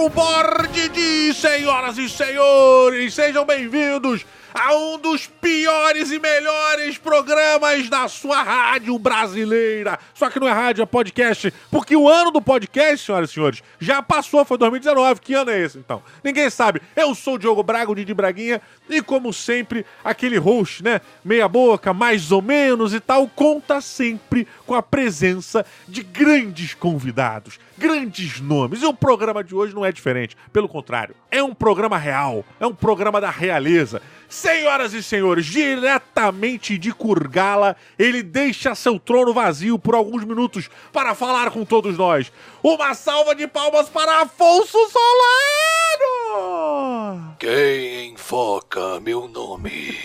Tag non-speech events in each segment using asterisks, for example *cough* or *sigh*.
com o Borde de senhoras e senhores, sejam bem-vindos a um dos piores e melhores programas da sua rádio brasileira. Só que não é rádio, é podcast, porque o ano do podcast, senhoras e senhores, já passou, foi 2019. Que ano é esse, então? Ninguém sabe. Eu sou o Diogo Braga, o Didi Braguinha, e como sempre, aquele host, né, meia boca, mais ou menos e tal, conta sempre com a presença de grandes convidados, grandes nomes. E o programa de hoje não é diferente, pelo contrário, é um programa real, é um programa da realeza. Senhoras e senhores, diretamente de Kurgala, ele deixa seu trono vazio por alguns minutos para falar com todos nós. Uma salva de palmas para Afonso Solano! Quem invoca meu nome?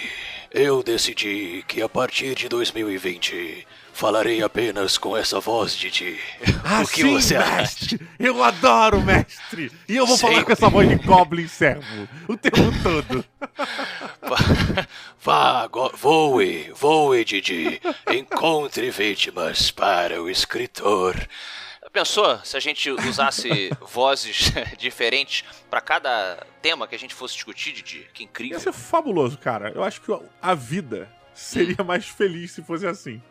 Eu decidi que a partir de 2020 falarei apenas com essa voz, Didi. Ah, o que sim, você mestre! Eu adoro, mestre! E eu vou falar Sempre. com essa voz de Goblin Servo o tempo todo. acha? Vá, agora, voe, voe, Didi. Encontre vítimas para o escritor. Pensou se a gente usasse *laughs* vozes *laughs* diferentes pra cada tema que a gente fosse discutir, Didi? Que Ia incrível. ser fabuloso, cara. Eu acho que a vida seria Hum. mais feliz se fosse assim.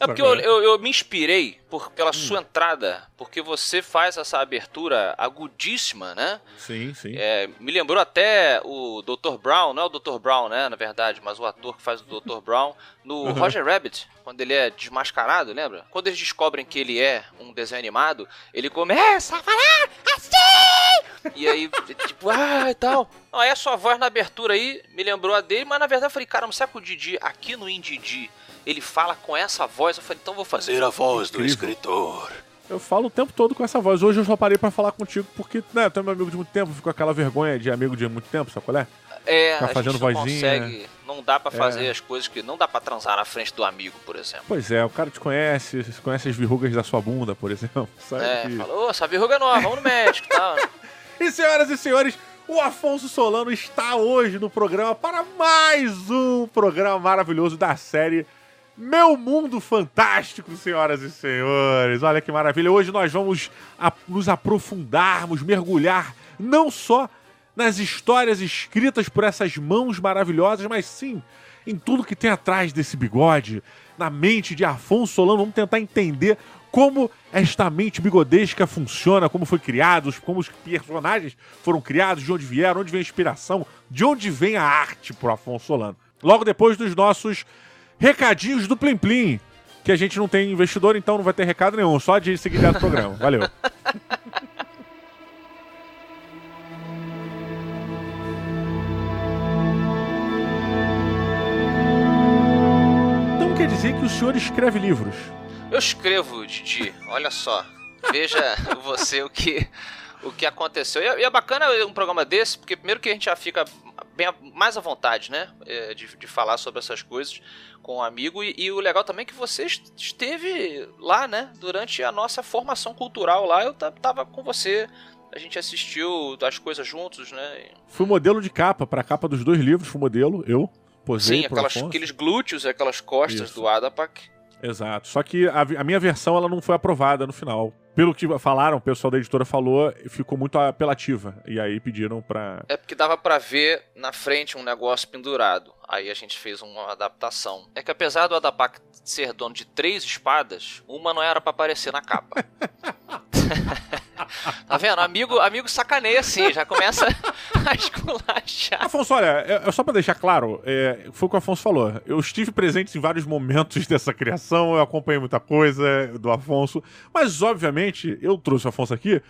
É porque eu, eu, eu me inspirei por, pela sua entrada, porque você faz essa abertura agudíssima, né? Sim, sim. É, me lembrou até o Dr. Brown, não é o Dr. Brown, né, na verdade, mas o ator que faz o Dr. Brown, no *laughs* Uhum. Roger Rabbit, quando ele é desmascarado, lembra? Quando eles descobrem que ele é um desenho animado, ele começa a falar assim! E aí, *laughs* tipo, ah, e tal. Não, aí a sua voz na abertura aí me lembrou a dele, mas na verdade eu falei, caramba, será que o Didi, aqui no Indidi, ele fala com essa voz? Eu falei, então vou fazer. A voz do escritor. Eu falo o tempo todo com essa voz. Hoje eu só parei pra falar contigo porque, né, tu é meu amigo de muito tempo, fico com aquela vergonha de amigo de muito tempo, sabe qual é? É, Ficar a fazendo gente não vozinha. consegue, não dá pra fazer É. as coisas que não dá pra transar na frente do amigo, por exemplo. Pois é, o cara te conhece, conhece as verrugas da sua bunda, por exemplo. *laughs* Sabe É, que- falou, essa verruga é nova, vamos no médico e tal. *laughs* E senhoras e senhores, o Afonso Solano está hoje no programa para mais um programa maravilhoso da série Meu Mundo Fantástico, senhoras e senhores. Olha que maravilha. Hoje nós vamos nos aprofundarmos, mergulhar não só nas histórias escritas por essas mãos maravilhosas, mas sim em tudo que tem atrás desse bigode, na mente de Afonso Solano. Vamos tentar entender como esta mente bigodesca funciona, como foi criado, como os personagens foram criados, de onde vieram, onde vem a inspiração, de onde vem a arte pro Afonso Solano. Logo depois dos nossos recadinhos do Plim Plim, que a gente não tem investidor, então não vai ter recado nenhum, só de seguir do programa. Valeu. Então quer dizer que o senhor escreve livros? Eu escrevo, Didi, olha só. Veja *laughs* você o que, o que aconteceu. É- e é bacana um programa desse, porque primeiro que a gente já fica bem, a- mais à vontade, né? é, De, de falar sobre essas coisas com um amigo. E, e o legal também é que você est- esteve lá, né? Durante a nossa formação cultural lá, eu ta- tava com você. A gente assistiu as coisas juntos, né? Fui modelo de capa, pra capa dos dois livros, fui modelo, eu. Posei Sim, aquelas, aqueles glúteos, aquelas costas Isso. do Adapak. Exato. Só que a, a minha versão ela não foi aprovada no final. Pelo que falaram, o pessoal da editora falou, ficou muito apelativa. E aí pediram pra. É porque dava pra ver na frente um negócio pendurado. Aí a gente fez uma adaptação. É que apesar do Adapak ser dono de três espadas, uma não era pra aparecer na capa. *laughs* tá vendo? Amigo, amigo sacaneia assim, já começa *laughs* a esculachar. Afonso, olha, é, é só pra deixar claro, é, foi o que o Afonso falou. Eu estive presente em vários momentos *laughs* dessa criação, eu acompanhei muita coisa do Afonso, mas obviamente eu trouxe o Afonso aqui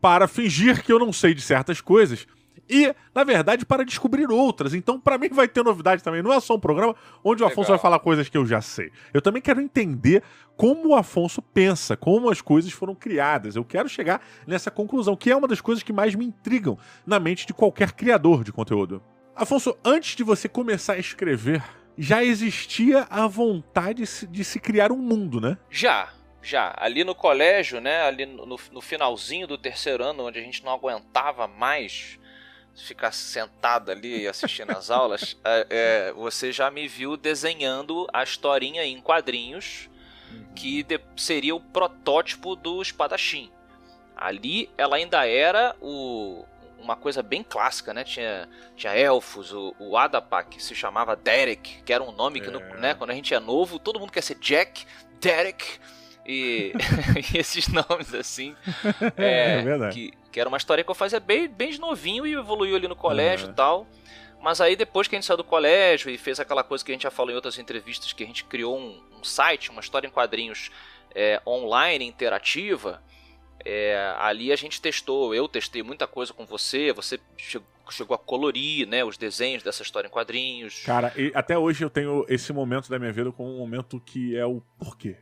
para fingir que eu não sei de certas coisas e, na verdade, para descobrir outras. Então, pra mim vai ter novidade também. Não é só um programa onde o Afonso Legal. vai falar coisas que eu já sei. Eu também quero entender como o Afonso pensa, como as coisas foram criadas. Eu quero chegar nessa conclusão, que é uma das coisas que mais me intrigam na mente de qualquer criador de conteúdo. Afonso, antes de você começar a escrever, já existia a vontade de se- de se criar um mundo, né? Já, já. Ali no colégio, né? Ali no, no finalzinho do terceiro ano, onde a gente não aguentava mais ficar sentado ali assistindo as aulas, *laughs* é, é, você já me viu desenhando a historinha em quadrinhos que de- seria o protótipo do espadachim. Ali ela ainda era o, uma coisa bem clássica, né? Tinha, tinha elfos, o, o Adapak se chamava Derek, que era um nome que, no, É. né, quando a gente é novo, todo mundo quer ser Jack, Derek, e, *laughs* e esses *laughs* nomes assim. É, é verdade. Que, que era uma história que eu fazia bem, bem de novinho e evoluiu ali no colégio Uhum. e tal. Mas aí depois que a gente saiu do colégio e fez aquela coisa que a gente já falou em outras entrevistas, que a gente criou um, um site, uma história em quadrinhos é, online, interativa, é, ali a gente testou, eu testei muita coisa com você, você che- chegou a colorir né, os desenhos dessa história em quadrinhos. Cara, e até hoje eu tenho esse momento da minha vida como um momento que é o porquê.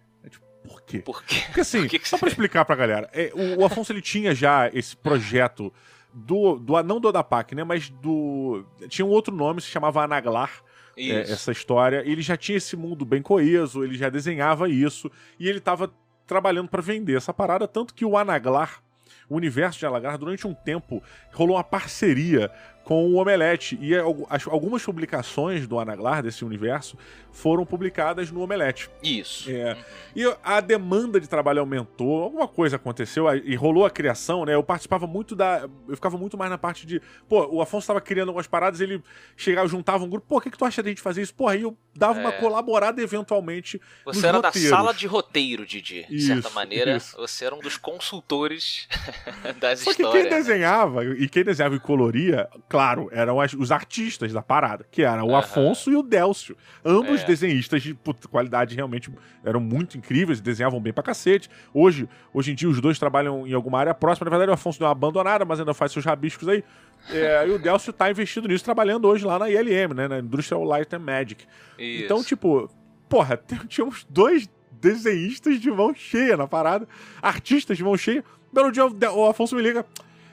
Por quê? Por quê? Porque assim, Por que que só pra explicar pra galera, é, o, o Afonso ele tinha já esse projeto do, do não do Odapak, né, mas do tinha um outro nome, se chamava Anaglar, é, essa história. Ele já tinha esse mundo bem coeso, ele já desenhava isso e ele tava trabalhando pra vender essa parada, tanto que o Anaglar, o universo de Anaglar, durante um tempo rolou uma parceria com o Omelete e as- algumas publicações do Anaglar desse universo foram publicadas no Omelete. Isso. É. E a demanda de trabalho aumentou, alguma coisa aconteceu e rolou a criação, né? Eu participava muito da. Eu ficava muito mais na parte de. Pô, o Afonso tava criando algumas paradas, ele chegava, juntava um grupo, pô, o que, que tu acha da gente fazer isso? Porra, aí eu dava uma É. colaborada eventualmente. Você era roteiros. da sala de roteiro, Didi. De certa Isso, maneira, isso. você era um dos consultores *laughs* das Só que histórias. quem né? desenhava, e quem desenhava e coloria, claro, eram as- os artistas da parada, que eram o. Afonso e o Delcio. Ambos É. desenhistas de puta, qualidade realmente eram muito incríveis, desenhavam bem pra cacete. Hoje, hoje em dia os dois trabalham em alguma área próxima. Na verdade, o Afonso deu uma abandonada, mas ainda faz seus rabiscos aí. É, e o Delcio tá investido nisso, trabalhando hoje lá na ILM, né? Na Industrial Light and Magic. Isso. Então, tipo, porra, *laughs* t- tínhamos dois desenhistas de mão cheia na parada, artistas de mão cheia. Belo dia o Afonso me liga.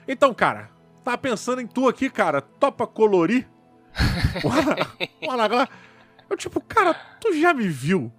Então, cara, tava pensando em tu aqui, cara. Topa colorir? O Ana- o Anaglar. Eu, tipo, cara, tu já me viu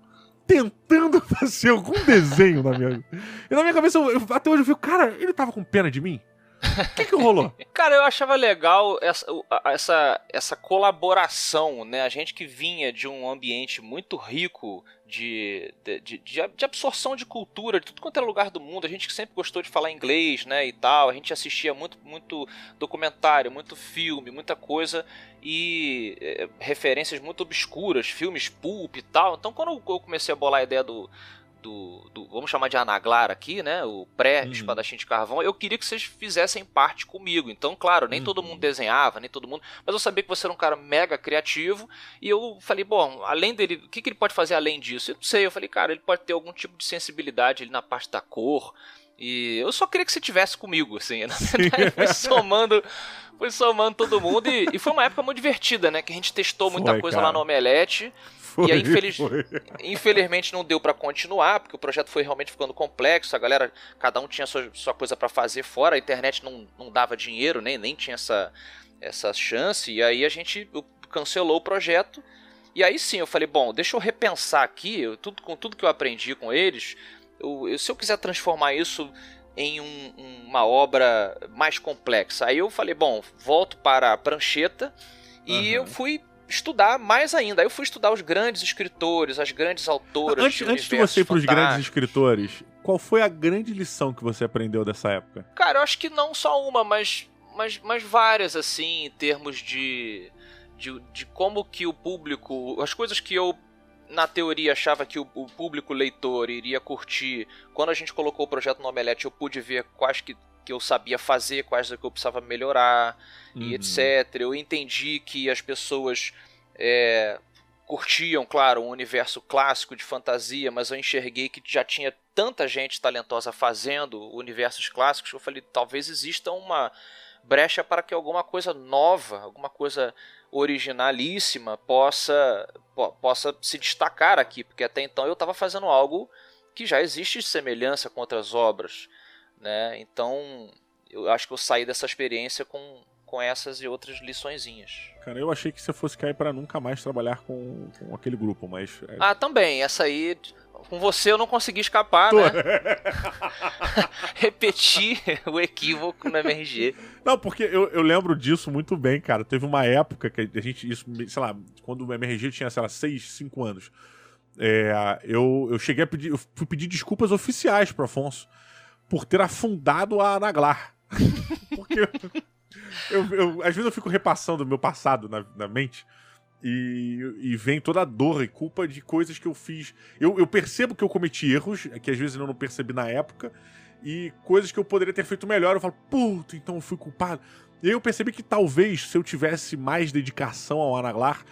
tentando *laughs* fazer algum desenho na minha. E na minha cabeça, eu- eu- até hoje eu fico, cara, ele tava com pena de mim? O que que rolou? *laughs* Cara, eu achava legal essa, essa, essa colaboração, né? A gente que vinha de um ambiente muito rico de, de, de, de absorção de cultura, de tudo quanto é lugar do mundo. A gente que sempre gostou de falar inglês, né? E tal. A gente assistia muito, muito documentário, muito filme, muita coisa. E eh, referências muito obscuras, filmes pulp e tal. Então, quando eu comecei a bolar a ideia do, do, do- vamos chamar de Anaglar aqui, né? O pré-espadachim de carvão. Eu queria que vocês fizessem parte comigo. Então, claro, nem todo mundo desenhava, nem todo mundo. Mas eu sabia que você era um cara mega criativo. E eu falei, bom, além dele, o que, que ele pode fazer além disso? Eu não sei. Eu falei, cara, ele pode ter algum tipo de sensibilidade ali na parte da cor. E eu só queria que você tivesse comigo, assim. Na verdade, foi somando, foi somando todo mundo. E, e foi uma época muito divertida, né? Que a gente testou *laughs* muita Foi, coisa cara. lá no Omelete. Foi, aí, infeliz-. Infelizmente não deu pra continuar, porque o projeto foi realmente ficando complexo, a galera, cada um tinha sua, sua coisa pra fazer fora, a internet não, não dava dinheiro, nem, nem tinha essa, essa chance, e aí a gente cancelou o projeto. E aí sim, eu falei, bom, deixa eu repensar aqui, eu- tudo, com tudo que eu aprendi com eles, eu- eu- se eu quiser transformar isso em um- uma obra mais complexa. Aí eu falei, bom, volto para a prancheta e Aham. eu fui estudar mais ainda. Aí eu fui estudar os grandes escritores, as grandes autoras. Antes, antes de você ir pros grandes fantásticos. escritores, qual foi a grande lição que você aprendeu dessa época? Cara, eu acho que não só uma, mas, mas, mas várias, assim, em termos de, de, de como que o público. As coisas que eu, na teoria, achava que o, o público leitor iria curtir. Quando a gente colocou o projeto no Omelete, eu pude ver quais que, que eu sabia fazer, quais que eu precisava melhorar Uhum. e etc. Eu entendi que as pessoas é, curtiam, claro, um universo clássico de fantasia, mas eu enxerguei que já tinha tanta gente talentosa fazendo universos clássicos que eu falei, talvez exista uma brecha para que alguma coisa nova, alguma coisa originalíssima possa po- possa se destacar aqui, porque até então eu estava fazendo algo que já existe de semelhança com outras obras, né? Então eu acho que eu saí dessa experiência com, com essas e outras liçõezinhas. Cara, eu achei que você fosse cair pra nunca mais trabalhar com, com aquele grupo, mas. é, Ah, também, essa aí com você eu não consegui escapar, Tô- né? *laughs* Repetir o equívoco no MRG. Não, porque eu, eu lembro disso muito bem, cara. Teve uma época que a gente, isso, sei lá, quando o MRG tinha, sei lá, 6, 5 anos. é, eu, eu cheguei a pedir, eu fui pedir desculpas oficiais pro Afonso. Por ter afundado a Anaglar. *laughs* Porque eu, eu, eu, às vezes eu fico repassando o meu passado na, na mente e, e, vem toda a dor e culpa de coisas que eu fiz. Eu, eu percebo que eu cometi erros, que às vezes eu não percebi na época, e coisas que eu poderia ter feito melhor. Eu falo, puta, então eu fui culpado. E eu percebi que talvez se eu tivesse mais dedicação ao Anaglar,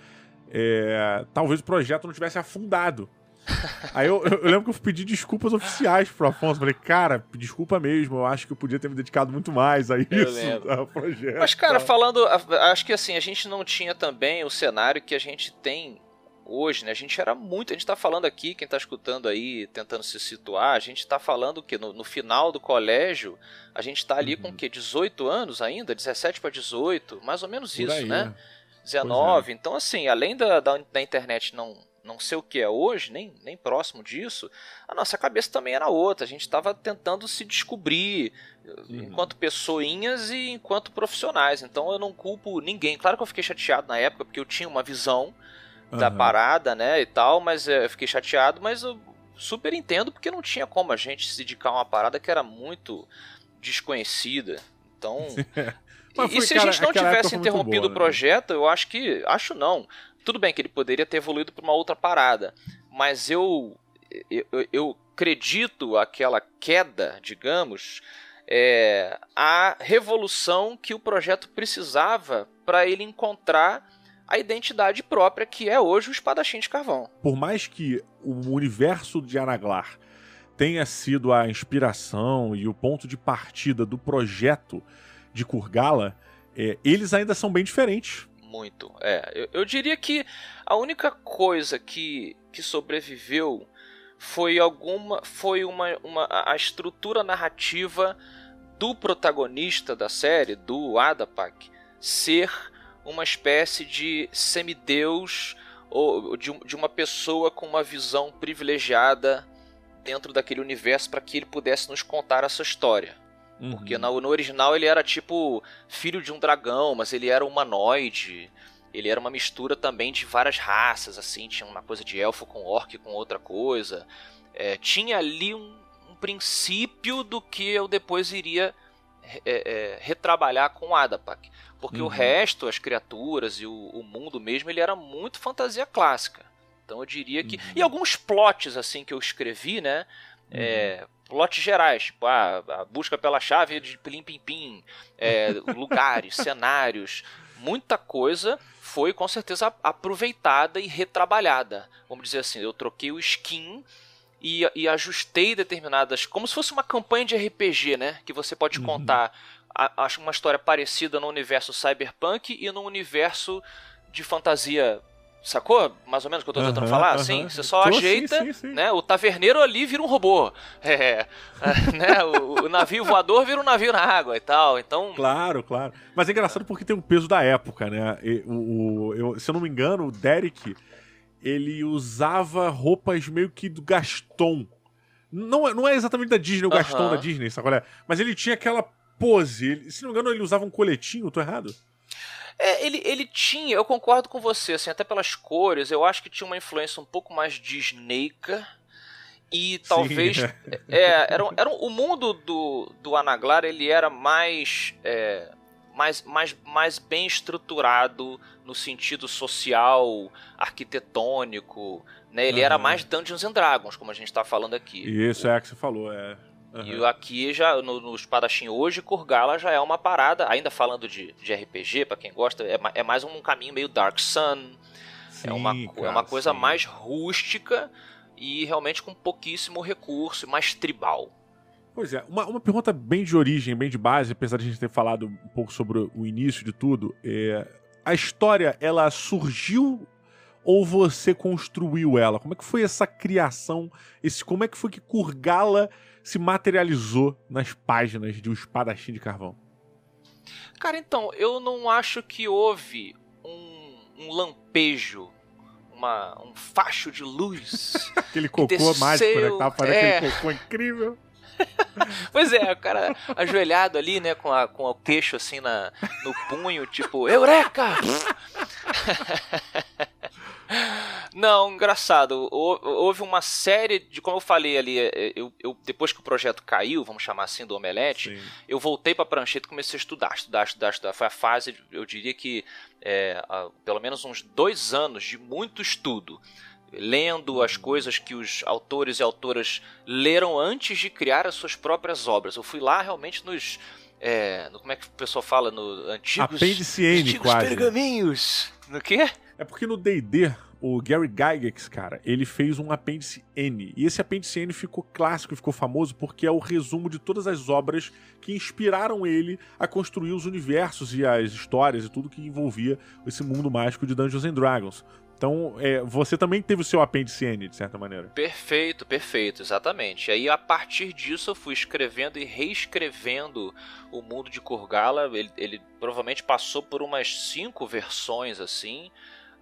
é, talvez o projeto não tivesse afundado. Aí eu, eu, lembro que eu pedi desculpas oficiais pro Afonso. Falei, cara, desculpa mesmo, eu acho que eu podia ter me dedicado muito mais a isso, ao projeto. Mas, cara, falando, acho que assim, a gente não tinha também o cenário que a gente tem hoje, né? A gente era muito. A gente tá falando aqui, quem tá escutando aí, tentando se situar, a gente tá falando que no, no final do colégio, a gente tá ali uhum. com o quê? 18 anos ainda? 17 para 18? Mais ou menos Por isso, aí, né? 19. É. Então, assim, além da, da, da internet não não sei o que é hoje, nem, nem próximo disso, a nossa cabeça também era outra. A gente estava tentando se descobrir uhum. enquanto pessoinhas e enquanto profissionais. Então eu não culpo ninguém. Claro que eu fiquei chateado na época, porque eu tinha uma visão uhum. da parada, né, e tal, mas é, eu fiquei chateado, mas eu super entendo porque não tinha como a gente se dedicar a uma parada que era muito desconhecida. Então. *laughs* e, e se cara, a gente não tivesse interrompido boa, o né? projeto, eu acho que. Acho não. Tudo bem que ele poderia ter evoluído para uma outra parada, mas eu, eu, eu acredito aquela queda, digamos, é, a revolução que o projeto precisava para ele encontrar a identidade própria que é hoje o espadachim de carvão. Por mais que o universo de Anaglar tenha sido a inspiração e o ponto de partida do projeto de Kurgala, é, eles ainda são bem diferentes muito. É, eu, eu, diria que a única coisa que, que sobreviveu foi alguma foi uma, uma a estrutura narrativa do protagonista da série, do Adapak, ser uma espécie de semideus ou de, de uma pessoa com uma visão privilegiada dentro daquele universo para que ele pudesse nos contar essa história. Uhum. Porque no, no, original ele era tipo filho de um dragão, mas ele era humanoide. Ele era uma mistura também de várias raças, assim, tinha uma coisa de elfo com orc com outra coisa. É, tinha ali um, um, princípio do que eu depois iria é, é, retrabalhar com Adapak. Porque uhum. o resto, as criaturas e o, o, mundo mesmo, ele era muito fantasia clássica. Então eu diria que. Uhum. E alguns plots assim que eu escrevi, né? É, uhum lotes gerais, tipo ah, a busca pela chave de Plim Pim Pim, é, *laughs* lugares, cenários, muita coisa foi com certeza aproveitada e retrabalhada. Vamos dizer assim, eu troquei o skin e, e ajustei determinadas. Como se fosse uma campanha de RPG, né? Que você pode uhum. contar acho uma história parecida no universo cyberpunk e no universo de fantasia Sacou? Mais ou menos o que eu tô tentando falar? Assim, você só tô, ajeita, sim, sim, sim. né? O taverneiro ali vira um robô. *laughs* É, é né? O, o, navio voador vira um navio na água e tal. Então. Claro, claro. Mas é engraçado porque tem o peso da época, né? O, o eu, se eu não me engano, o Derek ele usava roupas meio que do Gaston. Não, é, não é exatamente da Disney, o Gaston da Disney, sabe qual é? Mas ele tinha aquela pose. Ele, se não me engano, ele usava um coletinho, tô errado? É, ele, ele tinha, eu concordo com você, assim, até pelas cores, eu acho que tinha uma influência um pouco mais disneyca. E talvez. Sim. *laughs* é, era, era, o mundo do, do Anaglar ele era mais, é, mais, mais, mais bem estruturado no sentido social, arquitetônico. Né? Ele uhum. era mais Dungeons and Dragons, como a gente está falando aqui. Isso o, é que você falou, é. Uhum. E aqui já no, no espadachim hoje, Kurgala já é uma parada, ainda falando de, de RPG, para quem gosta, é, é, mais um caminho meio Dark Sun. Sim, é, uma, cara, é uma coisa sim. mais rústica e realmente com pouquíssimo recurso, mais tribal. Pois é, uma, uma pergunta bem de origem, bem de base, apesar de a gente ter falado um pouco sobre o início de tudo. É, a história, ela surgiu ou você construiu ela? Como é que foi essa criação? Esse, como é que foi que Kurgala se materializou nas páginas de O Espadachim de Carvão? Cara, então, eu não acho que houve um, um lampejo, uma, um facho de luz. *laughs* aquele cocô desceu, mágico, né? Que tava fazendo é... aquele cocô incrível. *laughs* pois é, o cara ajoelhado ali, né, com, a, com o queixo assim na, no punho, tipo, Eureka! *laughs* Não, engraçado. Houve uma série de, como eu falei ali, é, é, eu, eu depois que o projeto caiu, vamos chamar assim, do Omelete, Sim. eu voltei pra prancheta e comecei a estudar, estudar, estudar, estudar. Foi a fase, eu diria que é, pelo menos uns dois anos de muito estudo lendo as coisas que os autores e autoras leram antes de criar as suas próprias obras. Eu fui lá realmente nos. É, no, como é que o pessoal fala? No antigos, Apêndice N, antigos quase. pergaminhos. No quê? É porque no D&D, o Gary Gygax, cara, ele fez um apêndice N. E esse apêndice N ficou clássico, ficou famoso porque é o resumo de todas as obras que inspiraram ele a construir os universos e as histórias e tudo que envolvia esse mundo mágico de Dungeons and Dragons. Então, é, você também teve o seu apêndice N, de certa maneira. Perfeito, perfeito, exatamente. Aí, a partir disso, eu fui escrevendo e reescrevendo o mundo de Kurgala. Ele, ele provavelmente passou por umas cinco versões, assim,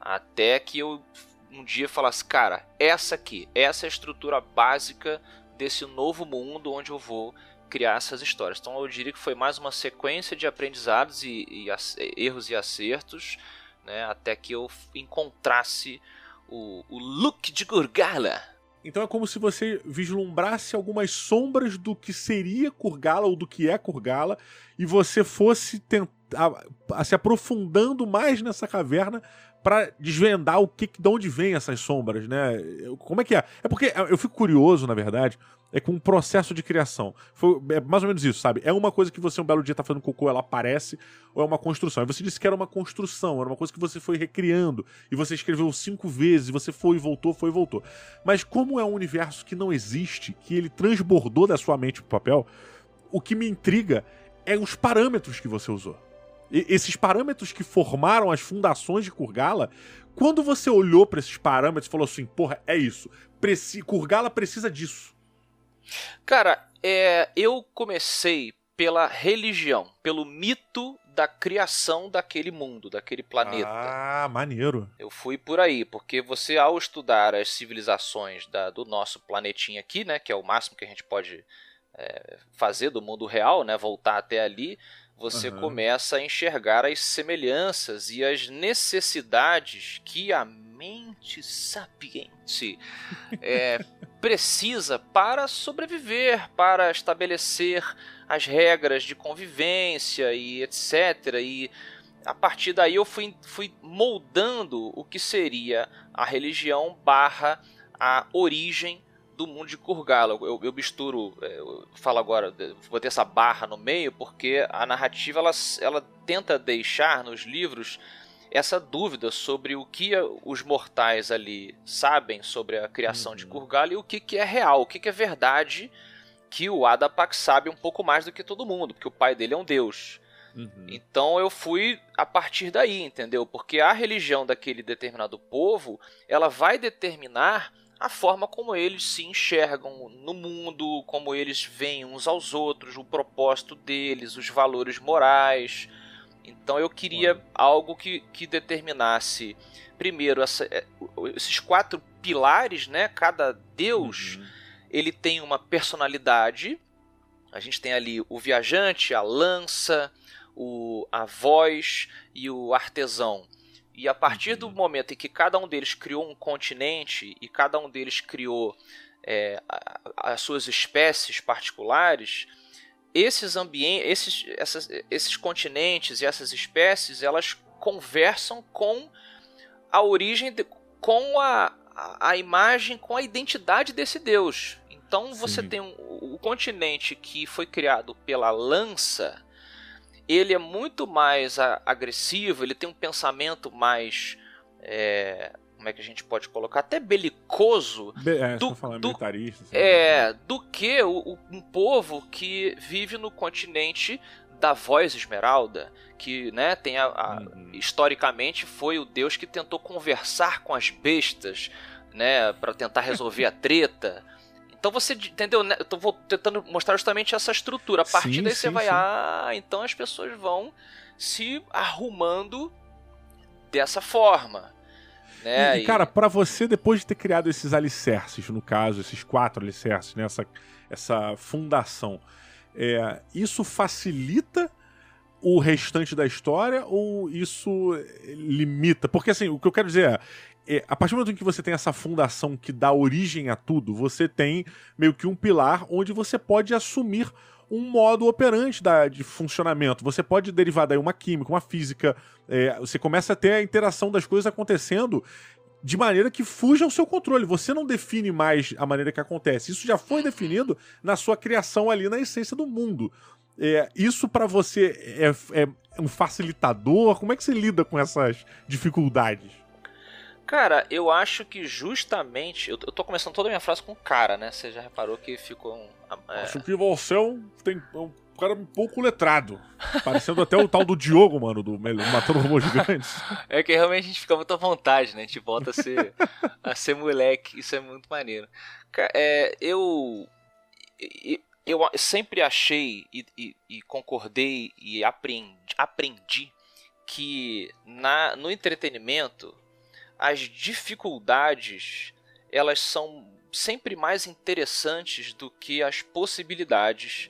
até que eu um dia falasse, cara, essa aqui, essa é a estrutura básica desse novo mundo onde eu vou criar essas histórias. Então, eu diria que foi mais uma sequência de aprendizados e, e erros e acertos né, até que eu encontrasse o, o look de Gurgala. Então é como se você vislumbrasse algumas sombras do que seria Kurgala ou do que é Kurgala e você fosse tentar se aprofundando mais nessa caverna para desvendar o que, de onde vem essas sombras, né? Como é que é? É porque eu fico curioso, na verdade, é com um processo de criação. Foi, é mais ou menos isso, sabe? É uma coisa que você um belo dia tá fazendo cocô, ela aparece, ou é uma construção. Aí você disse que era uma construção, era uma coisa que você foi recriando, e você escreveu cinco vezes, e você foi e voltou, foi e voltou. Mas como é um universo que não existe, que ele transbordou da sua mente pro papel, o que me intriga é os parâmetros que você usou. Esses parâmetros que formaram as fundações de Kurgala, quando você olhou para esses parâmetros e falou assim, porra, é isso, Preci Kurgala precisa disso Cara, é, eu comecei pela religião, pelo mito da criação daquele mundo, daquele planeta. Ah, maneiro. Eu fui por aí, porque você, ao estudar as civilizações da, do nosso planetinha aqui, né, que é o máximo que a gente pode é, fazer do mundo real, né, voltar até ali, você uhum. começa a enxergar as semelhanças e as necessidades que a mente sapiente é, *laughs* precisa para sobreviver, para estabelecer as regras de convivência e etc. E a partir daí eu fui, fui moldando o que seria a religião barra a origem do mundo de Kurgala. Eu, eu misturo, é, eu falo agora, vou ter essa barra no meio, porque a narrativa ela, ela tenta deixar nos livros essa dúvida sobre o que os mortais ali sabem sobre a criação uhum. de Kurgala e o que, que é real, o que, que é verdade, que o Adapak sabe um pouco mais do que todo mundo, porque o pai dele é um deus. Uhum. Então eu fui a partir daí, entendeu? Porque a religião daquele determinado povo, ela vai determinar a forma como eles se enxergam no mundo, como eles veem uns aos outros, o propósito deles, os valores morais. Então eu queria algo que, que determinasse, primeiro, essa, é, esses quatro pilares, né? Cada deus uhum. ele tem uma personalidade. A gente tem ali o viajante, a lança, o, a voz e o artesão. E a partir do uhum. momento em que cada um deles criou um continente e cada um deles criou é, as suas espécies particulares, esses ambientes, esses, essas, esses continentes e essas espécies, elas conversam com a origem, de, com a, a, a, imagem, com a identidade desse deus. Então você Sim. tem um, o continente que foi criado pela lança, ele é muito mais agressivo, ele tem um pensamento mais. É, como é que a gente pode colocar? Até belicoso. Be é, do, do, é, do que o, um povo que vive no continente da voz esmeralda, que né, tem a, a uhum. historicamente foi o deus que tentou conversar com as bestas, né, para tentar resolver a treta. *laughs* Então você entendeu? Né? Eu tô tentando mostrar justamente essa estrutura. A partir sim, daí sim, você vai, sim. ah, então as pessoas vão se arrumando dessa forma. Né? E, e cara, para você, depois de ter criado esses alicerces, no caso, esses quatro alicerces, né? essa, essa fundação, é, isso facilita o restante da história ou isso limita? Porque assim, o que eu quero dizer é é, a partir do momento em que você tem essa fundação que dá origem a tudo, você tem meio que um pilar onde você pode assumir um modo operante da, de funcionamento. Você pode derivar daí uma química, uma física. É, você começa a ter a interação das coisas acontecendo de maneira que fuja ao seu controle. Você não define mais a maneira que acontece. Isso já foi definido na sua criação ali na essência do mundo. É, isso para você é, é um facilitador? Como é que você lida com essas dificuldades? Cara, eu acho que justamente. Eu, eu tô começando toda a minha frase com cara, né? Você já reparou que ficou um. É... Acho que você é um, tem, um cara um pouco letrado. Parecendo até o tal do Diogo, mano, do Matando Robôs Gigantes. *laughs* É que realmente a gente fica muito à vontade, né? A gente volta a ser, a ser moleque. Isso é muito maneiro. É, eu, eu sempre achei e, e, e concordei e aprendi, aprendi que na, no entretenimento as dificuldades elas são sempre mais interessantes do que as possibilidades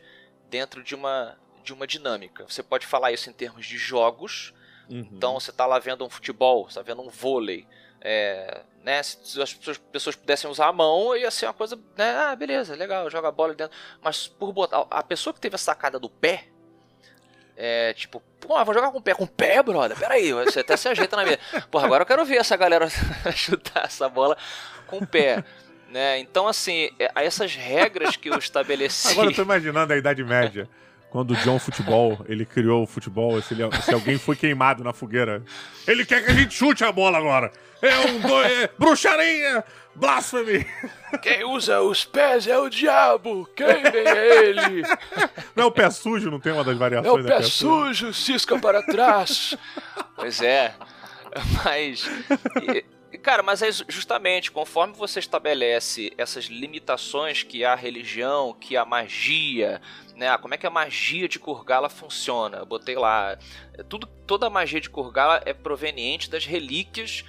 dentro de uma, de uma dinâmica. Você pode falar isso em termos de jogos. Uhum. Então você está lá vendo um futebol, está vendo um vôlei. É, né, se as pessoas, pudessem usar a mão, ia ser uma coisa, né, ah, beleza, legal, joga a bola dentro. Mas por botar a pessoa que teve a sacada do pé, é, tipo, pô, vou jogar com o pé. Com o pé, brother? Pera aí, você até se ajeita na mesa. Porra, agora eu quero ver essa galera *laughs* chutar essa bola com o pé. Né? Então, assim, é, essas regras que eu estabeleci. Agora eu tô imaginando a Idade Média. Quando o John Futebol, ele criou o futebol, se, ele, se, alguém foi queimado na fogueira. Ele quer que a gente chute a bola agora. É um do, é, bruxaria, blasphemy. Quem usa os pés é o diabo. Queimem ele. Não é o pé sujo, não tem uma das variações? É o pé, pé sujo, cisca para trás. Pois é. Mas. Cara, mas é justamente conforme você estabelece essas limitações que a religião, que a magia, né? Ah, como é que a magia de Kurgala funciona? Eu botei lá. É tudo, toda a magia de Kurgala é proveniente das relíquias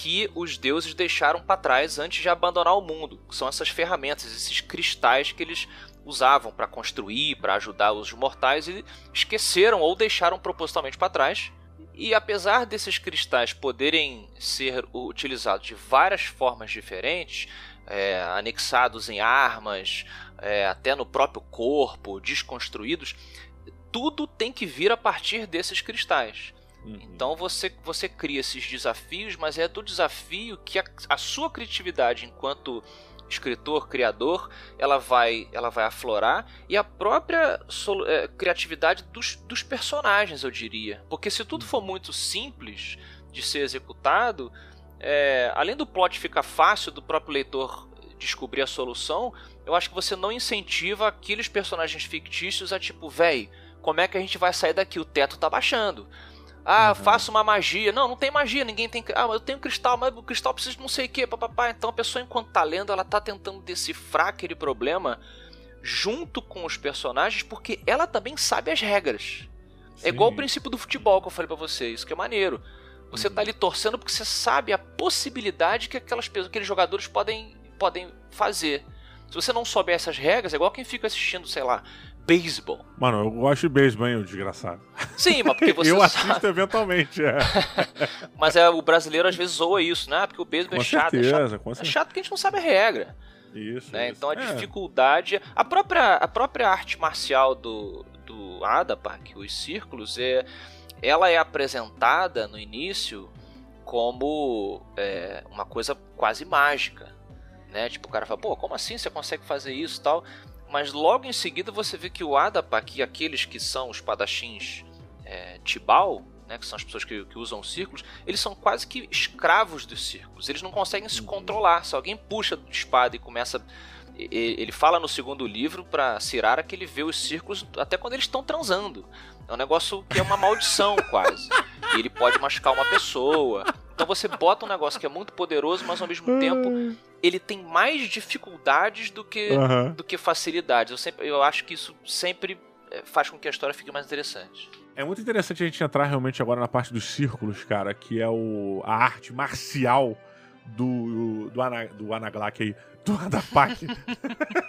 que os deuses deixaram para trás antes de abandonar o mundo. São essas ferramentas, esses cristais que eles usavam para construir, para ajudar os mortais e esqueceram ou deixaram propositalmente para trás e apesar desses cristais poderem ser utilizados de várias formas diferentes, é, anexados em armas, é, até no próprio corpo, desconstruídos, tudo tem que vir a partir desses cristais. Uhum. Então você, você cria esses desafios, mas é do desafio que a, a sua criatividade enquanto escritor, criador, ela vai, ela vai aflorar e a própria é, criatividade dos, dos personagens, eu diria. Porque se tudo for muito simples de ser executado, é, além do plot ficar fácil do próprio leitor descobrir a solução, eu acho que você não incentiva aqueles personagens fictícios a tipo, véi, como é que a gente vai sair daqui? O teto tá baixando. Ah, uhum. faço uma magia. Não, não tem magia, ninguém tem. Ah, eu tenho cristal, mas o cristal precisa de não sei o que, papapá. Então a pessoa, enquanto tá lendo, ela tá tentando decifrar aquele problema junto com os personagens, porque ela também sabe as regras. Sim. É igual o princípio do futebol que eu falei para vocês, que é maneiro. Você uhum. tá ali torcendo porque você sabe a possibilidade que aquelas aqueles jogadores podem, podem fazer. Se você não souber essas regras, é igual quem fica assistindo, sei lá, beisebol. Mano, eu gosto de beisebol, hein, o desgraçado. Sim, mas porque *laughs* você Eu assisto eventualmente, é. *laughs* mas é, o brasileiro às vezes zoa isso, né? Porque o beisebol é chato, certeza, é chato. Com certeza. É chato porque a gente não sabe a regra. Isso, né? isso. Então a é. dificuldade... A própria, a própria arte marcial do, do Adapak, os círculos, é, ela é apresentada no início como é, uma coisa quase mágica. Né? Tipo, o cara fala, pô, como assim você consegue fazer isso tal? Mas logo em seguida você vê que o Adapak e aqueles que são os padachins é, Tibal, né, que são as pessoas que, que, usam círculos, eles são quase que escravos dos círculos. Eles não conseguem se uhum. controlar. Se alguém puxa de espada e começa. Ele fala no segundo livro para Cirara que ele vê os círculos até quando eles estão transando. É um negócio que é uma maldição, quase. *laughs* E ele pode machucar uma pessoa. Então você bota um negócio que é muito poderoso, mas ao mesmo tempo ele tem mais dificuldades do que, uhum. do que facilidades. Eu, sempre, eu acho que isso sempre é, faz com que a história fique mais interessante. É muito interessante a gente entrar realmente agora na parte dos círculos, cara, que é o, a arte marcial do, do, Ana, do Anaglak aí, do Adapak.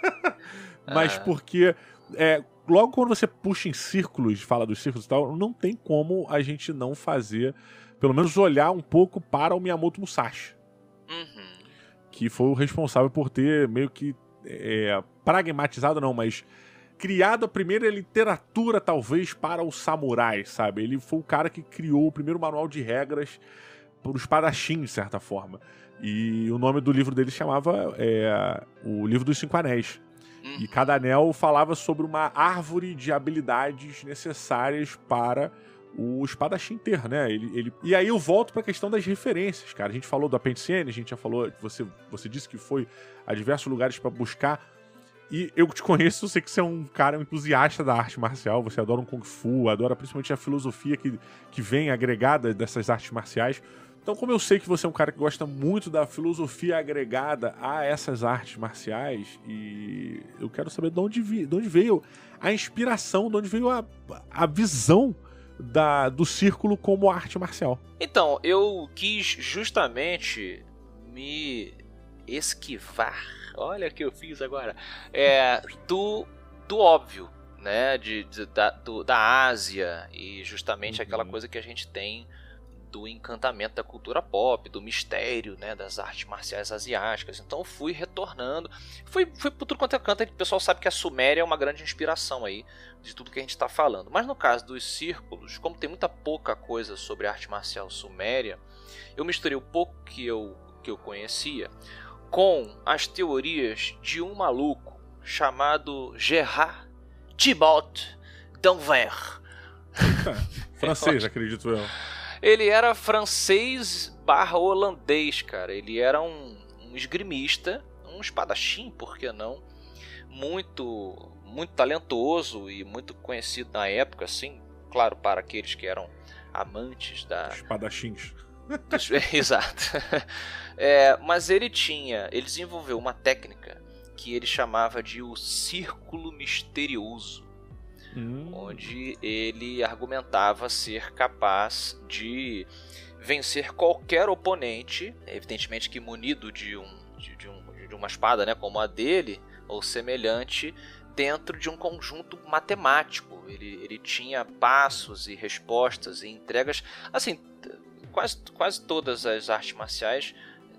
*laughs* Mas ah. porque é, logo quando você puxa em círculos, fala dos círculos e tal, não tem como a gente não fazer, pelo menos olhar um pouco para o Miyamoto Musashi. que foi o responsável por ter meio que é, pragmatizado, não, mas criado a primeira literatura, talvez, para o samurai, sabe? Ele foi o cara que criou o primeiro manual de regras para o espadachim, de certa forma. E o nome do livro dele chamava é, O Livro dos Cinco Anéis. E cada anel falava sobre uma árvore de habilidades necessárias para o espadachim ter, né? Ele, ele... E aí eu volto para a questão das referências, cara. A gente falou do Apendicene, a gente já falou, você, você disse que foi a diversos lugares para buscar. E eu te conheço, sei que você é um cara entusiasta da arte marcial, você adora um Kung Fu, adora principalmente a filosofia que, que vem agregada dessas artes marciais. Então, como eu sei que você é um cara que gosta muito da filosofia agregada a essas artes marciais, e eu quero saber de onde, vi, de onde veio a inspiração, de onde veio a, a visão da, do círculo como arte marcial. Então, eu quis justamente me esquivar. Olha o que eu fiz agora. É, do, do óbvio, né? De, de da, do, da Ásia e justamente uhum. aquela coisa que a gente tem do encantamento da cultura pop, do mistério, né, das artes marciais asiáticas. Então fui retornando, fui, fui por tudo quanto é canto. O pessoal sabe que a Suméria é uma grande inspiração aí de tudo que a gente está falando. Mas no caso dos círculos, como tem muita pouca coisa sobre arte marcial suméria, eu misturei o pouco que eu, que eu conhecia com as teorias de um maluco chamado Gerard Thibaut d'Anvers. *laughs* Francês, *laughs* acredito eu. Ele era francês barra holandês, cara. Ele era um, um esgrimista, um espadachim, por que não? Muito, muito talentoso e muito conhecido na época, assim. Claro, para aqueles que eram amantes da... Espadachins. *laughs* Exato. *laughs* É, mas ele tinha, ele desenvolveu uma técnica que ele chamava de o círculo misterioso hum. onde ele argumentava ser capaz de vencer qualquer oponente, evidentemente que munido de, um, de, de, um, de uma espada né, como a dele, ou semelhante, dentro de um conjunto matemático. Ele, ele tinha passos e respostas e entregas. Assim, quase, quase todas as artes marciais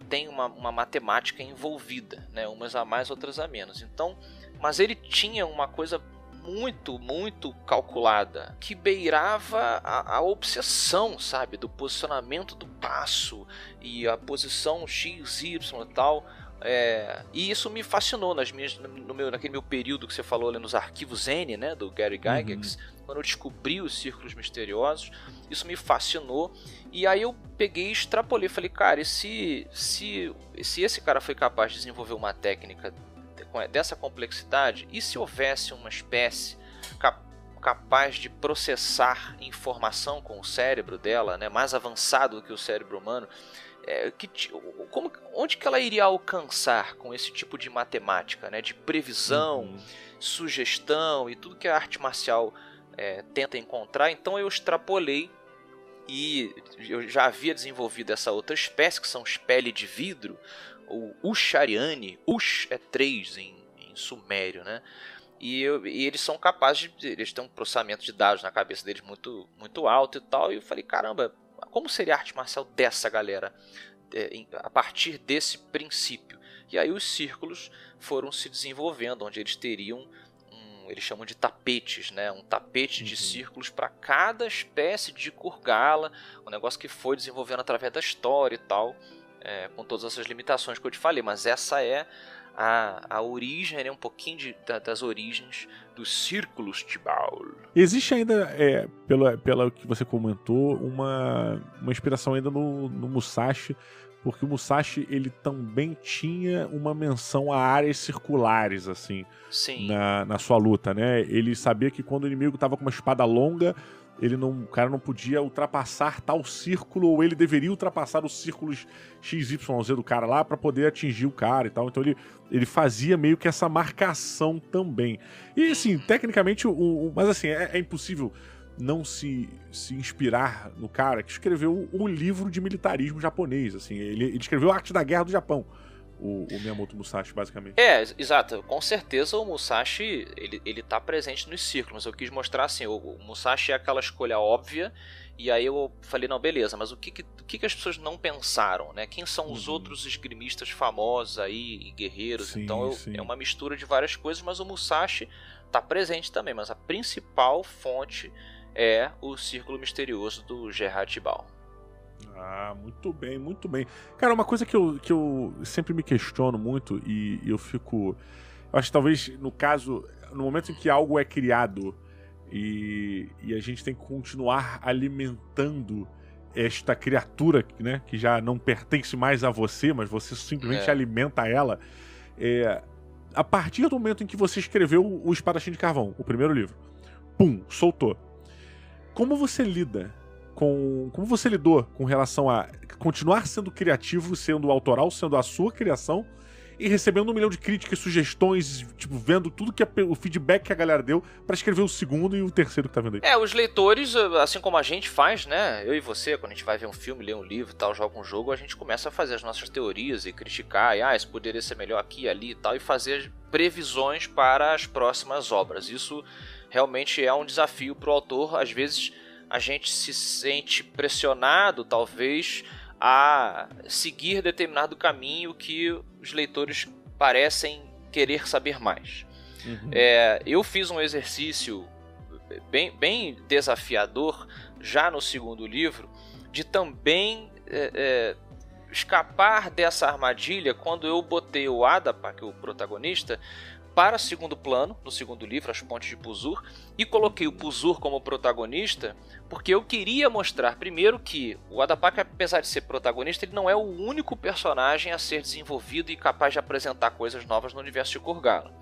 têm uma, uma matemática envolvida, né? umas a mais, outras a menos. Então, mas ele tinha uma coisa muito, muito calculada, que beirava a, a, obsessão, sabe, do posicionamento do passo e a posição X, Y e tal. É, e isso me fascinou nas minhas, no meu, naquele meu período que você falou ali nos arquivos N, né, do Gary Gygax, uhum. quando eu descobri os círculos misteriosos, isso me fascinou. E aí eu peguei e extrapolei, falei, cara, e se, se, se esse cara foi capaz de desenvolver uma técnica dessa complexidade, e se houvesse uma espécie cap capaz de processar informação com o cérebro dela, né, mais avançado do que o cérebro humano, é, que, como, onde que ela iria alcançar com esse tipo de matemática, né, de previsão, uhum. sugestão e tudo que a arte marcial é, tenta encontrar? Então eu extrapolei e eu já havia desenvolvido essa outra espécie, que são os pele de vidro, o Ushariani, Ush é 3 em, em sumério, né? E, eu, e, eles são capazes de. Eles têm um processamento de dados na cabeça deles muito, muito alto e tal. E eu falei, caramba, como seria a arte marcial dessa galera? É, a partir desse princípio. E aí os círculos foram se desenvolvendo, onde eles teriam um, eles chamam de tapetes, né? Um tapete uhum. de círculos para cada espécie de kurgala, um negócio que foi desenvolvendo através da história e tal é, com todas essas limitações que eu te falei, mas essa é a, a origem, né, um pouquinho de, da, das origens dos círculos Tibau. Existe ainda, é, pelo, pelo que você comentou, uma, uma inspiração ainda no, no Musashi, porque o Musashi ele também tinha uma menção a áreas circulares assim Na, na sua luta, né? Ele sabia que quando o inimigo estava com uma espada longa, ele não, o cara não podia ultrapassar tal círculo, ou ele deveria ultrapassar os círculos XYZ do cara lá para poder atingir o cara e tal. Então ele, ele fazia meio que essa marcação também. E assim, tecnicamente, o, o mas assim, é, é, impossível não se, se inspirar no cara que escreveu o livro de militarismo japonês. Assim, ele, ele escreveu a Arte da Guerra do Japão. O, o Miyamoto Musashi, basicamente. É, exato. Com certeza o Musashi, ele, ele tá presente nos círculos. Eu quis mostrar assim, o, o Musashi é aquela escolha óbvia, e aí eu falei, não, beleza, mas o que, que, o que, que as pessoas não pensaram, né? Quem são os uhum. outros esgrimistas famosos aí, guerreiros? Sim, então eu, é uma mistura de várias coisas, mas o Musashi tá presente também, mas a principal fonte é o Círculo Misterioso do Gerard Tibal. Ah, muito bem, muito bem. Cara, uma coisa que eu, que eu sempre me questiono muito e, eu fico. Eu acho que talvez no caso, no momento em que algo é criado e, e a gente tem que continuar alimentando esta criatura, né, que já não pertence mais a você, mas você simplesmente é. alimenta ela. É, a partir do momento em que você escreveu o Espadachim de Carvão, o primeiro livro, pum, soltou. Como você lida com. Como você lidou com relação a continuar sendo criativo, sendo autoral, sendo a sua criação e recebendo um milhão de críticas, sugestões, tipo, vendo tudo que a, o feedback que a galera deu para escrever o segundo e o terceiro que tá vendo aí. É, os leitores, assim como a gente faz, né? Eu e você, quando a gente vai ver um filme, ler um livro tal, joga um jogo, a gente começa a fazer as nossas teorias e criticar, e ah, isso poderia ser melhor aqui, ali e tal, e fazer previsões para as próximas obras. Isso realmente é um desafio para o autor, às vezes a gente se sente pressionado, talvez, a seguir determinado caminho que os leitores parecem querer saber mais. Uhum. É, eu fiz um exercício bem, bem desafiador já no segundo livro de também é, é, escapar dessa armadilha quando eu botei o Adapa, que é o protagonista, para segundo plano, no segundo livro, As Pontes de Puzur, e coloquei o Puzur como protagonista porque eu queria mostrar, primeiro, que o Adapaka, apesar de ser protagonista, ele não é o único personagem a ser desenvolvido e capaz de apresentar coisas novas no universo de Kurgala.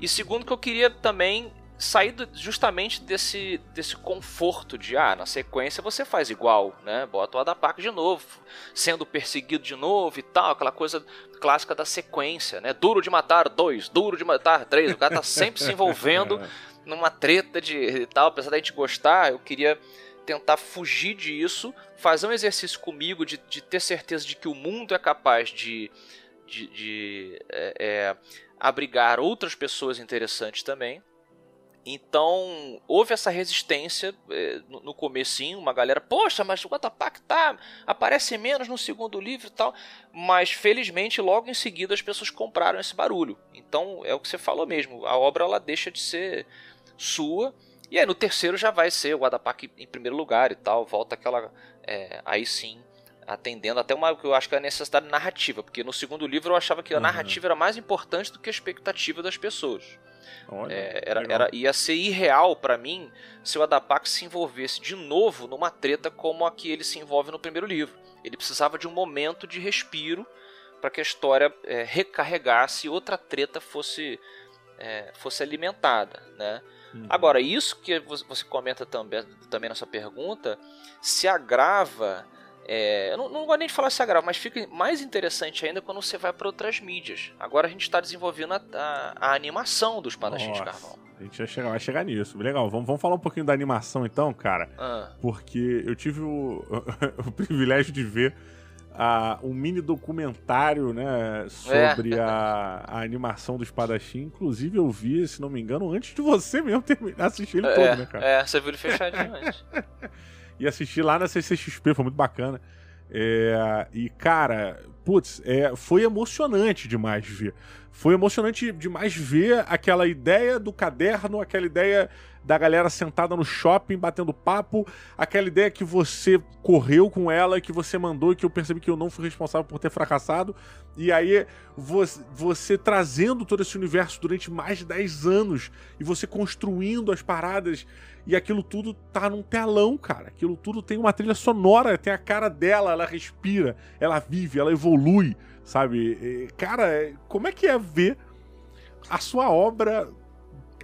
E segundo, que eu queria também sair justamente desse, desse conforto de, ah, na sequência você faz igual, né? Bota o Adapaka de novo, sendo perseguido de novo e tal, aquela coisa clássica da sequência, né? Duro de matar dois, duro de matar três, o cara tá sempre se envolvendo *laughs* numa treta de tal, apesar da gente gostar, eu queria tentar fugir disso, fazer um exercício comigo de, de ter certeza de que o mundo é capaz de, de, de é, é, abrigar outras pessoas interessantes também, então, houve essa resistência eh, no, no comecinho, uma galera, poxa, mas o Guatapac tá, aparece menos no segundo livro e tal, mas felizmente logo em seguida as pessoas compraram esse barulho. Então, é o que você falou mesmo, a obra ela deixa de ser sua, e aí no terceiro já vai ser o Guatapac em primeiro lugar e tal, volta aquela, é, aí sim, atendendo até uma que eu acho que é a necessidade narrativa, porque no segundo livro eu achava que a uhum. narrativa era mais importante do que a expectativa das pessoas. Olha, é, era, era, ia ser irreal para mim se o Adapax se envolvesse de novo numa treta como a que ele se envolve no primeiro livro. Ele precisava de um momento de respiro para que a história é, recarregasse e outra treta fosse, é, fosse alimentada, né? Uhum. Agora, isso que você comenta também, também na sua pergunta se agrava é, eu não, não gosto nem de falar se agrava, mas fica mais interessante ainda quando você vai para outras mídias. Agora a gente está desenvolvendo a, a, a, animação dos Padachins de Carvão. A gente vai chegar, vai chegar nisso. Legal, vamos, vamos falar um pouquinho da animação então, cara. Ah. Porque eu tive o, *laughs* o privilégio de ver a, um mini documentário né, sobre é. a, a, animação do espadachim. Inclusive, eu vi, se não me engano, antes de você mesmo terminar assistir ele é, todo, né, cara? É, você viu ele fechadinho antes. *laughs* e assisti lá na CCXP, foi muito bacana. É, e, cara, putz, é, foi emocionante demais ver. Foi emocionante demais ver aquela ideia do caderno, aquela ideia da galera sentada no shopping batendo papo, aquela ideia que você correu com ela, que você mandou que eu percebi que eu não fui responsável por ter fracassado. E aí você, você trazendo todo esse universo durante mais de 10 anos e você construindo as paradas e aquilo tudo tá num telão, cara. Aquilo tudo tem uma trilha sonora, tem a cara dela, ela respira, ela vive, ela evolui, sabe? Cara, como é que é ver a sua obra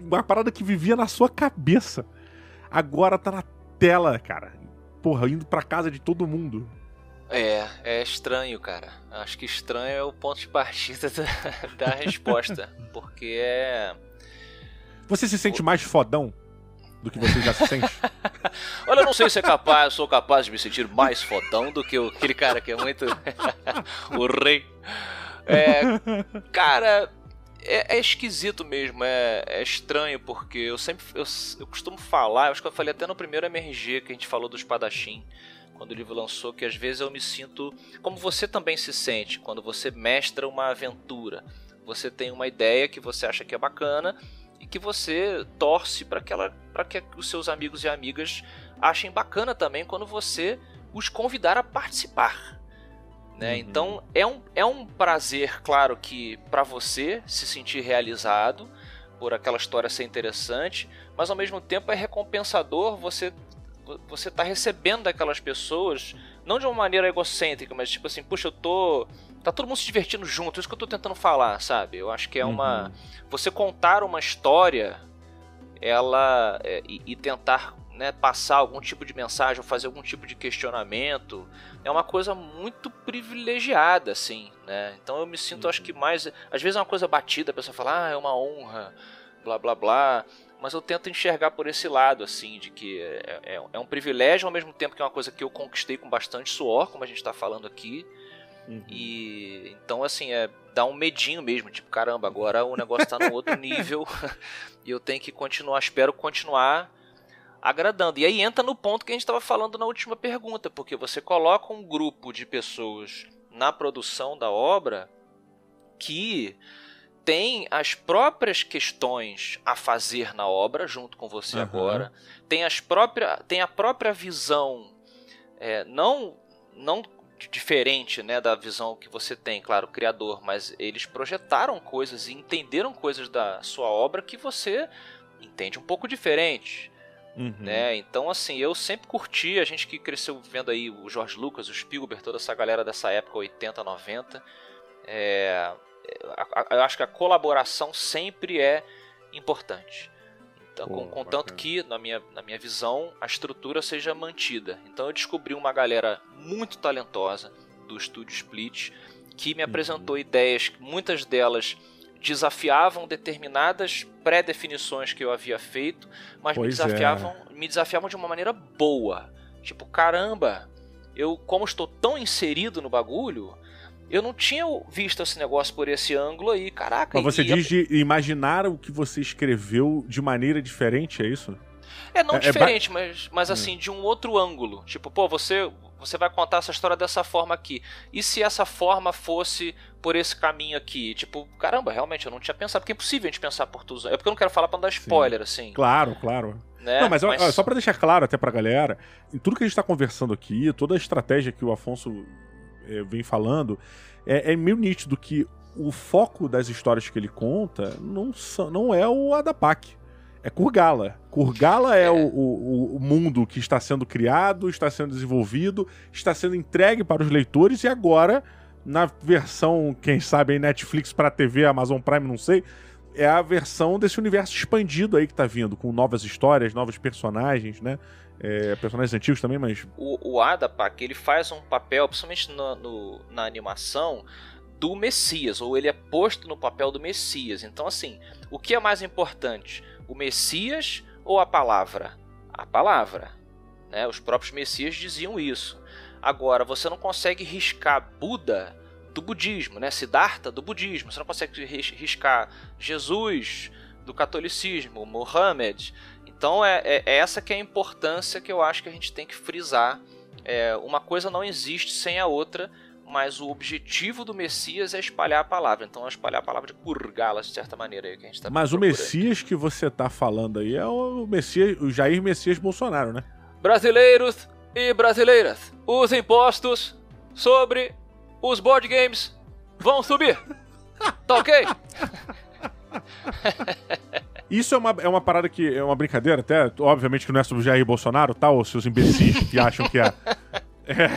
uma parada que vivia na sua cabeça. Agora tá na tela, cara. Porra, indo pra casa de todo mundo. É, é estranho, cara. Acho que estranho é o ponto de partida da, da resposta. *laughs* porque é. Você se sente mais fodão do que você já se sente? *laughs* Olha, eu não sei se é capaz, sou capaz de me sentir mais fodão do que aquele cara que é muito. *laughs* o rei. É, cara, é, é, esquisito mesmo, é, é, estranho, porque eu sempre. Eu, eu costumo falar, acho que eu falei até no primeiro MRG que a gente falou do espadachim, quando o livro lançou, que às vezes eu me sinto. Como você também se sente, quando você mestra uma aventura. Você tem uma ideia que você acha que é bacana e que você torce para que, ela, que os seus amigos e amigas achem bacana também quando você os convidar a participar. Né? Uhum. Então é um, é um prazer, claro, que para você se sentir realizado por aquela história ser interessante, mas ao mesmo tempo é recompensador você você tá recebendo daquelas pessoas, não de uma maneira egocêntrica, mas tipo assim, puxa, eu tô. Tá todo mundo se divertindo junto, é isso que eu tô tentando falar, sabe? Eu acho que é uma. Uhum. Você contar uma história, ela. É, e, e, tentar né, passar algum tipo de mensagem ou fazer algum tipo de questionamento é uma coisa muito privilegiada, assim, né? Então eu me sinto, uhum. acho que mais. Às vezes é uma coisa batida, a pessoa fala, ah, é uma honra, blá blá blá. Mas eu tento enxergar por esse lado, assim, de que é, é, é um privilégio ao mesmo tempo que é uma coisa que eu conquistei com bastante suor, como a gente está falando aqui. Uhum. E então, assim, é, dá um medinho mesmo, tipo, caramba, agora o negócio está no outro nível *laughs* e eu tenho que continuar, espero continuar agradando. E aí entra no ponto que a gente estava falando na última pergunta, porque você coloca um grupo de pessoas na produção da obra que tem as próprias questões a fazer na obra junto com você uhum. agora, tem as própria, tem a própria visão é, não não diferente né, da visão que você tem, claro, criador, mas eles projetaram coisas e entenderam coisas da sua obra que você entende um pouco diferente. Uhum. Né? Então, assim, eu sempre curti, a gente que cresceu vendo aí o George Lucas, o Spielberg, toda essa galera dessa época, 80, 90. É, eu acho que a colaboração sempre é importante. Então, Pô, contanto que, na minha, na minha visão, a estrutura seja mantida. Então, eu descobri uma galera muito talentosa do estúdio Split que me uhum. apresentou ideias, muitas delas desafiavam determinadas pré-definições que eu havia feito, mas me desafiavam, é. me desafiavam de uma maneira boa. Tipo, caramba, eu como estou tão inserido no bagulho, eu não tinha visto esse negócio por esse ângulo aí, caraca. Mas você diz de imaginar o que você escreveu de maneira diferente, é isso? É, não é, diferente, é ba... mas, mas assim, hum. de um outro ângulo. Tipo, pô, você, você vai contar essa história dessa forma aqui. E se essa forma fosse por esse caminho aqui? Tipo, caramba, realmente eu não tinha pensado. Porque é impossível a gente pensar por tudo. É porque eu não quero falar pra não dar spoiler, Sim. assim. Claro, claro. Né? Não, mas, mas... só para deixar claro até pra galera, em tudo que a gente tá conversando aqui, toda a estratégia que o Afonso é, vem falando, é, é meio nítido que o foco das histórias que ele conta não, são, não é o Adapak é Kurgala. Kurgala é, é. O, o, o, mundo que está sendo criado, está sendo desenvolvido, está sendo entregue para os leitores e agora, na versão, quem sabe, aí Netflix para TV, Amazon Prime, não sei, é a versão desse universo expandido aí que está vindo, com novas histórias, novos personagens, né? É, personagens antigos também, mas. O, o Adapak, ele faz um papel, principalmente no, no, na animação, do Messias, ou ele é posto no papel do Messias. Então, assim, o que é mais importante? O Messias ou a palavra? A palavra. Né? Os próprios Messias diziam isso. Agora, você não consegue riscar Buda do budismo, né? Siddhartha do budismo. Você não consegue riscar Jesus do catolicismo, Mohammed. Então é, é, é, essa que é a importância que eu acho que a gente tem que frisar. É, uma coisa não existe sem a outra mas o objetivo do Messias é espalhar a palavra. Então é espalhar a palavra de purgá-la de certa maneira aí que a gente tá Mas o Messias que você tá falando aí é o Messias, o Jair Messias Bolsonaro, né? Brasileiros e brasileiras, os impostos sobre os board games vão subir. tá ok? Isso é uma, é uma parada que é uma brincadeira, até, obviamente que não é sobre o Jair Bolsonaro, tá? Ou seus imbecis que acham que é. *laughs* É,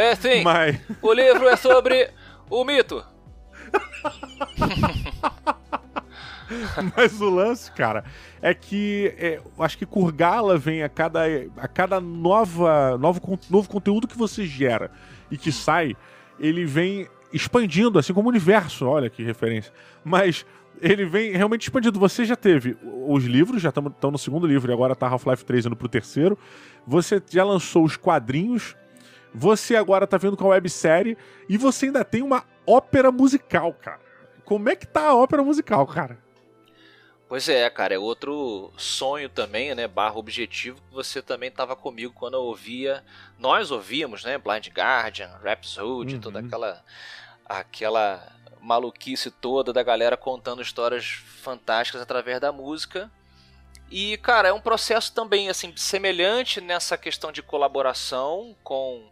é sim. Mas... O livro é sobre o mito. Mas o lance, cara, é que é, acho que Kurgala vem a cada, a cada nova, novo, novo conteúdo que você gera e que sai, ele vem expandindo, assim como o universo. Olha que referência. Mas ele vem realmente expandido. Você já teve os livros, já estão no segundo livro e agora tá Half-Life 3 indo pro terceiro. Você já lançou os quadrinhos. Você agora tá vendo com a websérie. E você ainda tem uma ópera musical, cara. Como é que tá a ópera musical, cara? Pois é, cara, é outro sonho também, né, barra objetivo, que você também estava comigo quando eu ouvia, nós ouvíamos, né, Blind Guardian, Rhapsody, uhum. toda aquela, aquela maluquice toda da galera contando histórias fantásticas através da música. E, cara, é um processo também, assim, semelhante nessa questão de colaboração com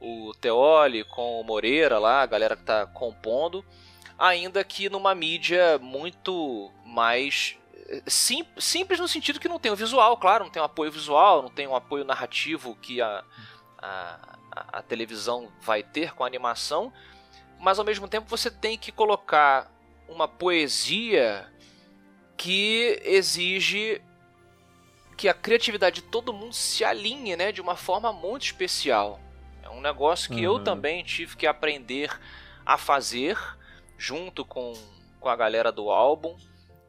o Teoli, com o Moreira lá, a galera que está compondo, ainda que numa mídia muito mais Sim, simples no sentido que não tem o visual, claro, não tem um apoio visual, não tem um apoio narrativo que a, a, a, televisão vai ter com a animação, mas ao mesmo tempo você tem que colocar uma poesia que exige que a criatividade de todo mundo se alinhe né, de uma forma muito especial. É um negócio que uhum. eu também tive que aprender a fazer junto com, com a galera do álbum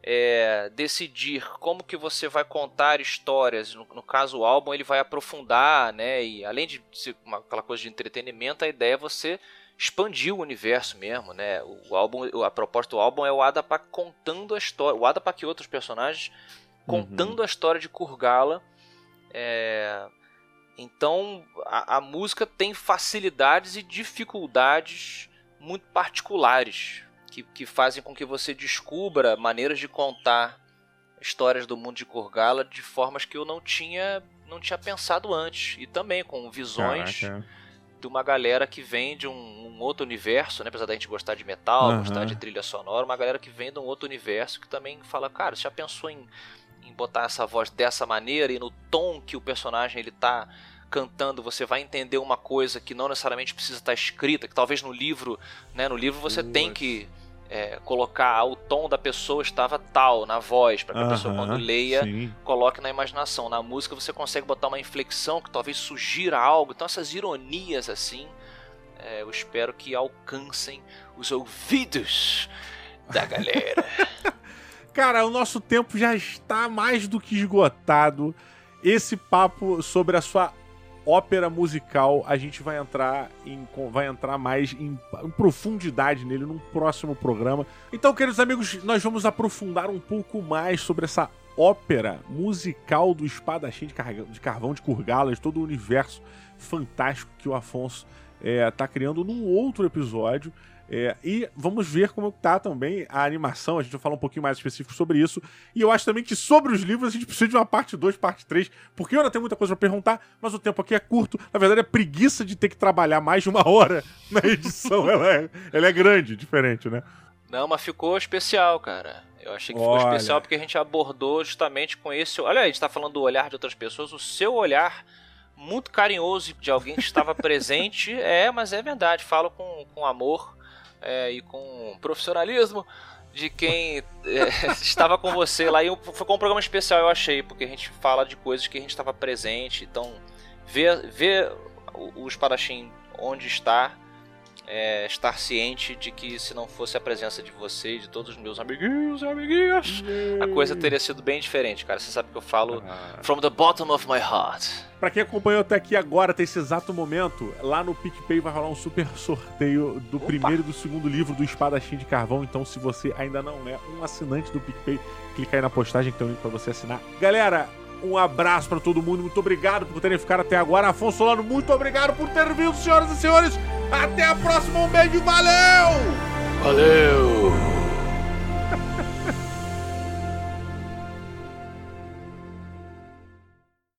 é, decidir como que você vai contar histórias. No, no, caso, o álbum ele vai aprofundar, né? E além de ser uma, aquela coisa de entretenimento, a ideia é você expandir o universo mesmo, né? O, álbum, a proposta do álbum é o Adapak contando a história, o Adapak e outros personagens contando uhum. a história de Kurgala. É, então, a, a música tem facilidades e dificuldades muito particulares que, que fazem com que você descubra maneiras de contar histórias do mundo de Kurgala de formas que eu não tinha não tinha pensado antes e também com visões Caraca. de uma galera que vem de um, um, outro universo, né? Apesar da gente gostar de metal, uhum. gostar de trilha sonora, uma galera que vem de um outro universo que também fala, cara, você já pensou em, em botar essa voz dessa maneira e no tom que o personagem ele tá cantando, você vai entender uma coisa que não necessariamente precisa estar escrita, que talvez no livro, né, no livro você tem que é, colocar o tom da pessoa estava tal na voz, para que a pessoa quando leia sim. coloque na imaginação. Na música você consegue botar uma inflexão que talvez sugira algo. Então essas ironias assim, é, eu espero que alcancem os ouvidos da galera. *laughs* Cara, o nosso tempo já está mais do que esgotado. Esse papo sobre a sua ópera musical, a gente vai entrar em vai entrar mais em, em, profundidade nele num próximo programa. Então, queridos amigos, nós vamos aprofundar um pouco mais sobre essa ópera musical do espadachim de, de carvão de Kurgalas, todo o universo fantástico que o Afonso está eh, criando num outro episódio. É, e vamos ver como tá também a animação, a gente vai falar um pouquinho mais específico sobre isso. E eu acho também que sobre os livros a gente precisa de uma parte 2, parte 3, porque eu ainda tenho muita coisa para perguntar, mas o tempo aqui é curto. Na verdade, é preguiça de ter que trabalhar mais de uma hora *laughs* na edição. ela, é, ela é grande, diferente, né? Não, mas ficou especial, cara. Eu achei que ficou Olha. especial porque a gente abordou justamente com esse. Olha, a gente tá falando do olhar de outras pessoas, o seu olhar muito carinhoso de alguém que estava *laughs* presente. É, mas é verdade, falo com, com amor é, e com profissionalismo de quem é, *laughs* estava com você lá. E foi com um programa especial, eu achei, porque a gente fala de coisas que a gente estava presente. Então, ver, ver o, o espadachim onde está é, estar ciente de que se não fosse a presença de você e de todos os meus amiguinhos e amiguinhas, a coisa teria sido bem diferente, cara. Você sabe que eu falo ah. from the bottom of my heart. Pra quem acompanhou até aqui agora, até esse exato momento, lá no PicPay vai rolar um super sorteio do Opa. primeiro e do segundo livro do Espadachim de Carvão. Então, se você ainda não é um assinante do PicPay, clica aí na postagem que tem um link pra você assinar. Galera, um abraço para todo mundo. Muito obrigado por terem ficado até agora. Afonso Solano, muito obrigado por ter vindo, senhoras e senhores. Até a próxima. Um beijo. Valeu! Valeu!